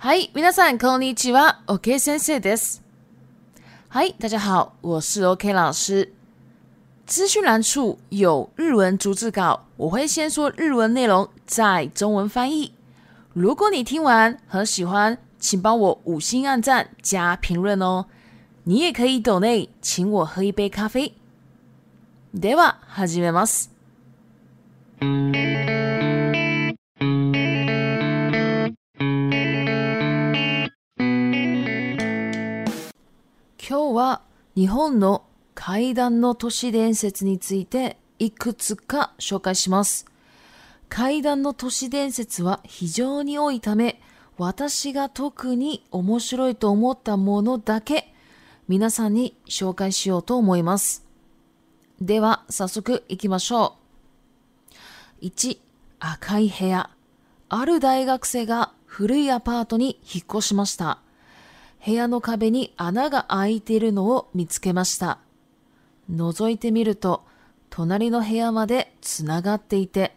嗨，i さんこんにちは。OK, 先说 t h i 大家好，我是 OK 老师。资讯栏处有日文逐字稿，我会先说日文内容，再中文翻译。如果你听完很喜欢，请帮我五星按赞加评论哦。你也可以 d 内请我喝一杯咖啡。では、はめます。今日は日本の階段の都市伝説についていくつか紹介します。階段の都市伝説は非常に多いため、私が特に面白いと思ったものだけ皆さんに紹介しようと思います。では早速行きましょう。1、赤い部屋。ある大学生が古いアパートに引っ越しました。部屋の壁に穴が開いているのを見つけました。覗いてみると、隣の部屋まで繋がっていて、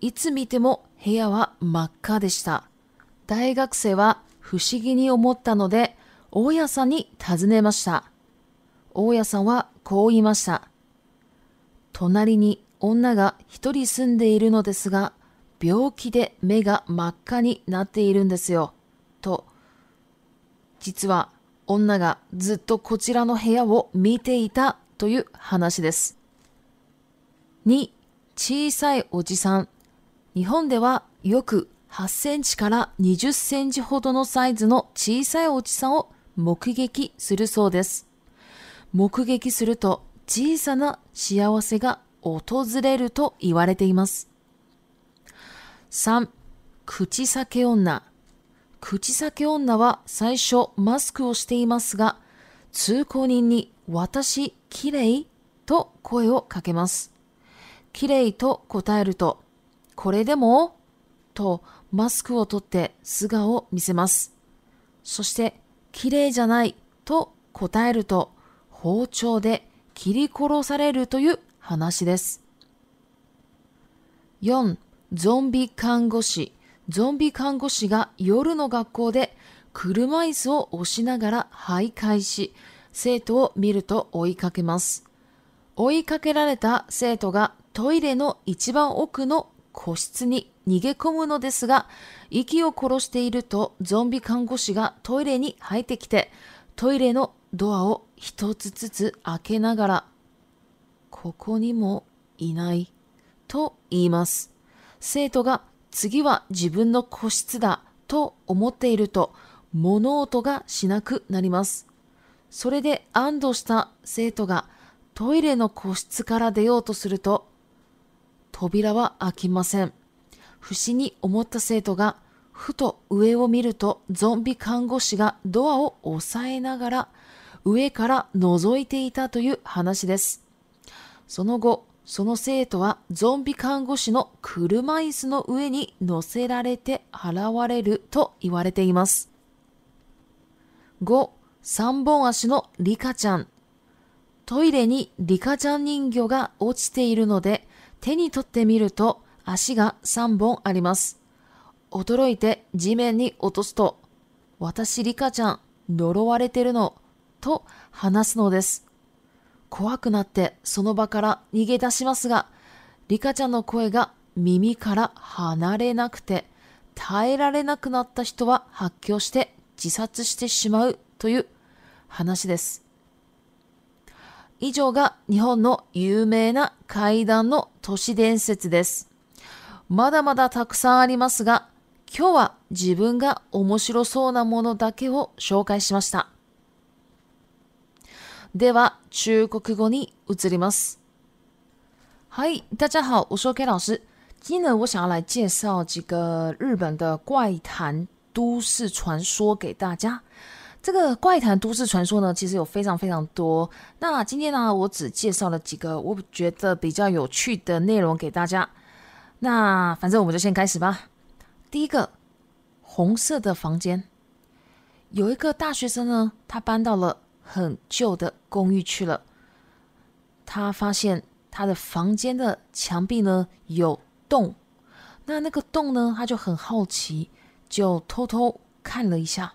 いつ見ても部屋は真っ赤でした。大学生は不思議に思ったので、大家さんに尋ねました。大家さんはこう言いました。隣に女が一人住んでいるのですが、病気で目が真っ赤になっているんですよ。と実は女がずっとこちらの部屋を見ていたという話です。2、小さいおじさん。日本ではよく8センチから20センチほどのサイズの小さいおじさんを目撃するそうです。目撃すると小さな幸せが訪れると言われています。3. 口裂け女。口裂け女は最初マスクをしていますが、通行人に私、綺麗と声をかけます。綺麗と答えると、これでもとマスクを取って素顔を見せます。そして、綺麗じゃないと答えると、包丁で切り殺されるという話です。4. ゾンビ看護師ゾンビ看護師が夜の学校で車椅子を押しながら徘徊し、生徒を見ると追いかけます。追いかけられた生徒がトイレの一番奥の個室に逃げ込むのですが、息を殺しているとゾンビ看護師がトイレに入ってきて、トイレのドアを一つずつ開けながら、ここにもいないと言います。生徒が次は自分の個室だと思っていると物音がしなくなります。それで安堵した生徒がトイレの個室から出ようとすると扉は開きません。不死に思った生徒がふと上を見るとゾンビ看護師がドアを押さえながら上から覗いていたという話です。その後、その生徒はゾンビ看護師の車椅子の上に乗せられて現れると言われています。5、3本足のリカちゃん。トイレにリカちゃん人形が落ちているので、手に取ってみると足が3本あります。驚いて地面に落とすと、私リカちゃん、呪われてるの、と話すのです。怖くなってその場から逃げ出しますが、リカちゃんの声が耳から離れなくて、耐えられなくなった人は発狂して自殺してしまうという話です。以上が日本の有名な怪談の都市伝説です。まだまだたくさんありますが、今日は自分が面白そうなものだけを紹介しました。では中国語に移ります。はい、大家好，我是 o K 老师。今天我想要来介绍几个日本的怪谈都市传说给大家。这个怪谈都市传说呢，其实有非常非常多。那今天呢，我只介绍了几个我觉得比较有趣的内容给大家。那反正我们就先开始吧。第一个，红色的房间，有一个大学生呢，他搬到了。很旧的公寓去了，他发现他的房间的墙壁呢有洞，那那个洞呢，他就很好奇，就偷偷看了一下，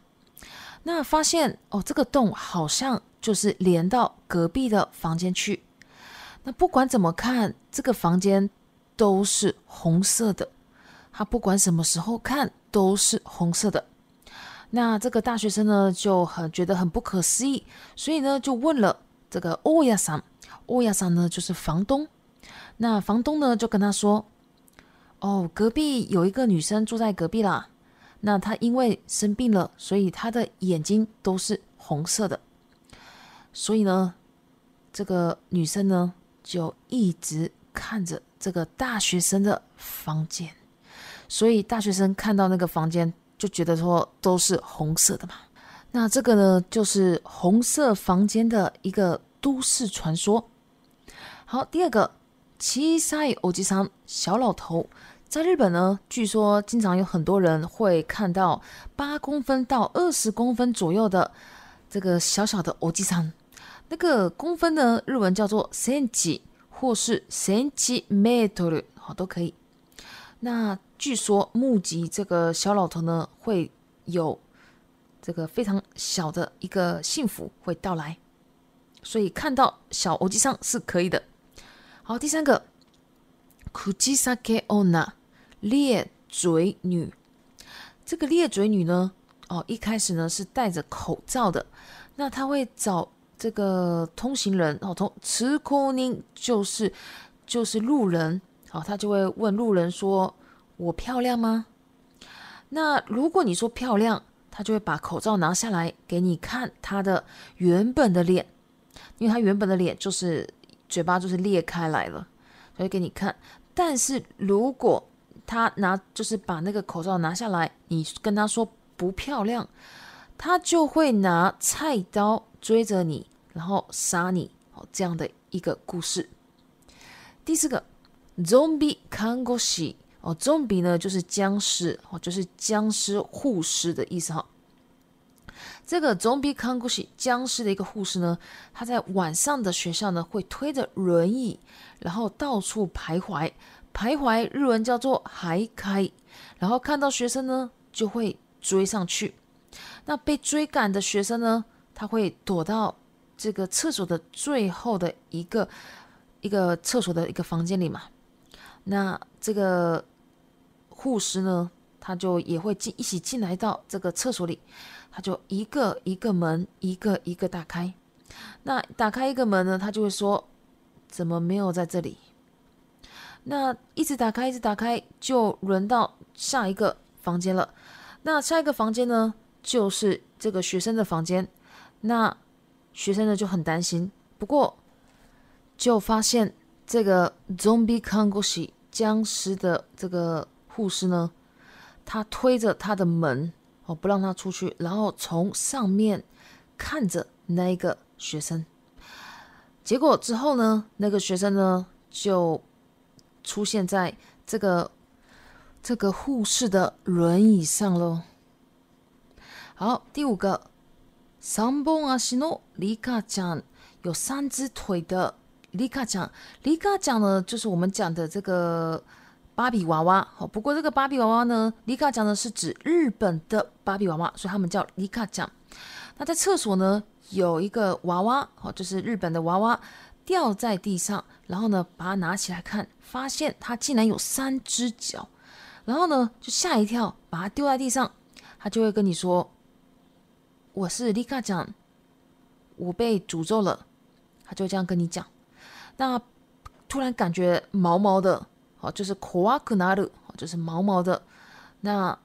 那发现哦，这个洞好像就是连到隔壁的房间去，那不管怎么看，这个房间都是红色的，他不管什么时候看都是红色的。那这个大学生呢就很觉得很不可思议，所以呢就问了这个欧亚桑，欧亚桑呢就是房东。那房东呢就跟他说：“哦，隔壁有一个女生住在隔壁啦。那她因为生病了，所以她的眼睛都是红色的。所以呢，这个女生呢就一直看着这个大学生的房间。所以大学生看到那个房间。”就觉得说都是红色的嘛，那这个呢就是红色房间的一个都市传说。好，第二个七鳃欧基仓小老头，在日本呢，据说经常有很多人会看到八公分到二十公分左右的这个小小的欧基仓，那个公分呢，日文叫做三ン或是三ンチメー好都可以。那。据说募集这个小老头呢，会有这个非常小的一个幸福会到来，所以看到小欧吉桑是可以的。好，第三个，Kujisakeona 裂嘴女，这个裂嘴女呢，哦，一开始呢是戴着口罩的，那她会找这个通行人哦，从持空宁就是就是路人，好，他就会问路人说。我漂亮吗？那如果你说漂亮，他就会把口罩拿下来给你看他的原本的脸，因为他原本的脸就是嘴巴就是裂开来了，所以给你看。但是如果他拿就是把那个口罩拿下来，你跟他说不漂亮，他就会拿菜刀追着你，然后杀你这样的一个故事。第四个，Zombie Kangoshi。哦，总比呢就是僵尸，哦，就是僵尸护士的意思哈。这个总比康 s 是僵尸的一个护士呢，他在晚上的学校呢会推着轮椅，然后到处徘徊，徘徊日文叫做还开，然后看到学生呢就会追上去。那被追赶的学生呢，他会躲到这个厕所的最后的一个一个厕所的一个房间里嘛？那这个。护士呢，他就也会进一起进来到这个厕所里，他就一个一个门一个一个打开，那打开一个门呢，他就会说怎么没有在这里？那一直打开一直打开，就轮到下一个房间了。那下一个房间呢，就是这个学生的房间。那学生呢就很担心，不过就发现这个 Zombie Kangoshi 僵尸的这个。护士呢？他推着他的门哦，不让他出去，然后从上面看着那一个学生。结果之后呢，那个学生呢就出现在这个这个护士的轮椅上喽。好，第五个，三本阿西诺里卡奖有三只腿的里卡讲，里卡讲呢就是我们讲的这个。芭比娃娃，好不过这个芭比娃娃呢，里卡讲呢是指日本的芭比娃娃，所以他们叫里卡讲。那在厕所呢有一个娃娃，哦，就是日本的娃娃掉在地上，然后呢把它拿起来看，发现它竟然有三只脚，然后呢就吓一跳，把它丢在地上，他就会跟你说：“我是立卡讲，我被诅咒了。”他就这样跟你讲。那突然感觉毛毛的。好，就是 k u 克纳鲁，就是毛毛的，那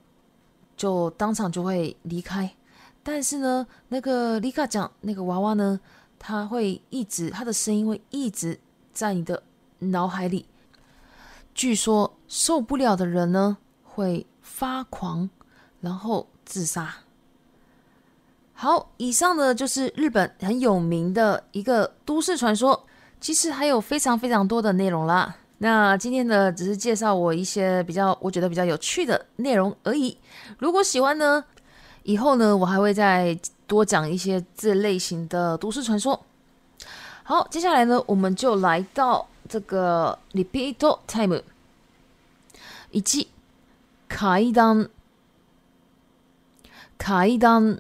就当场就会离开。但是呢，那个李卡讲，那个娃娃呢，他会一直，他的声音会一直在你的脑海里。据说受不了的人呢，会发狂，然后自杀。好，以上呢就是日本很有名的一个都市传说。其实还有非常非常多的内容啦。那今天呢，只是介绍我一些比较，我觉得比较有趣的内容而已。如果喜欢呢，以后呢，我还会再多讲一些这类型的都市传说。好，接下来呢，我们就来到这个 repeat time 以伊当卡伊当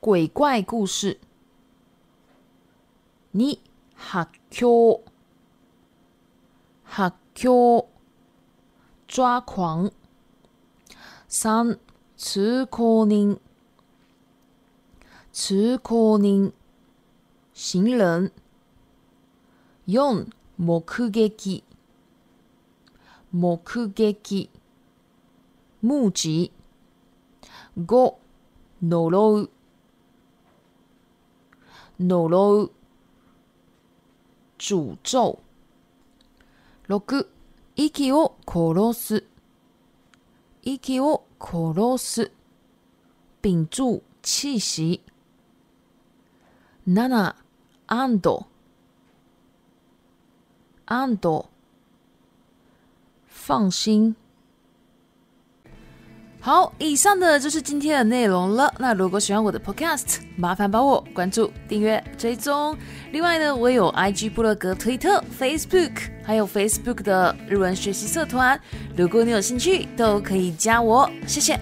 鬼怪故事，你哈 Q。発狂、抓狂、三通行人、通行人、行人、四目撃、目撃、目擊、五呪う、呪う、呪咒。6息を殺す息を殺す屏住气息7安堵安堵放心好，以上的就是今天的内容了。那如果喜欢我的 podcast，麻烦帮我关注、订阅、追踪。另外呢，我有 IG 布洛格、推特、Facebook，还有 Facebook 的日文学习社团。如果你有兴趣，都可以加我。谢谢，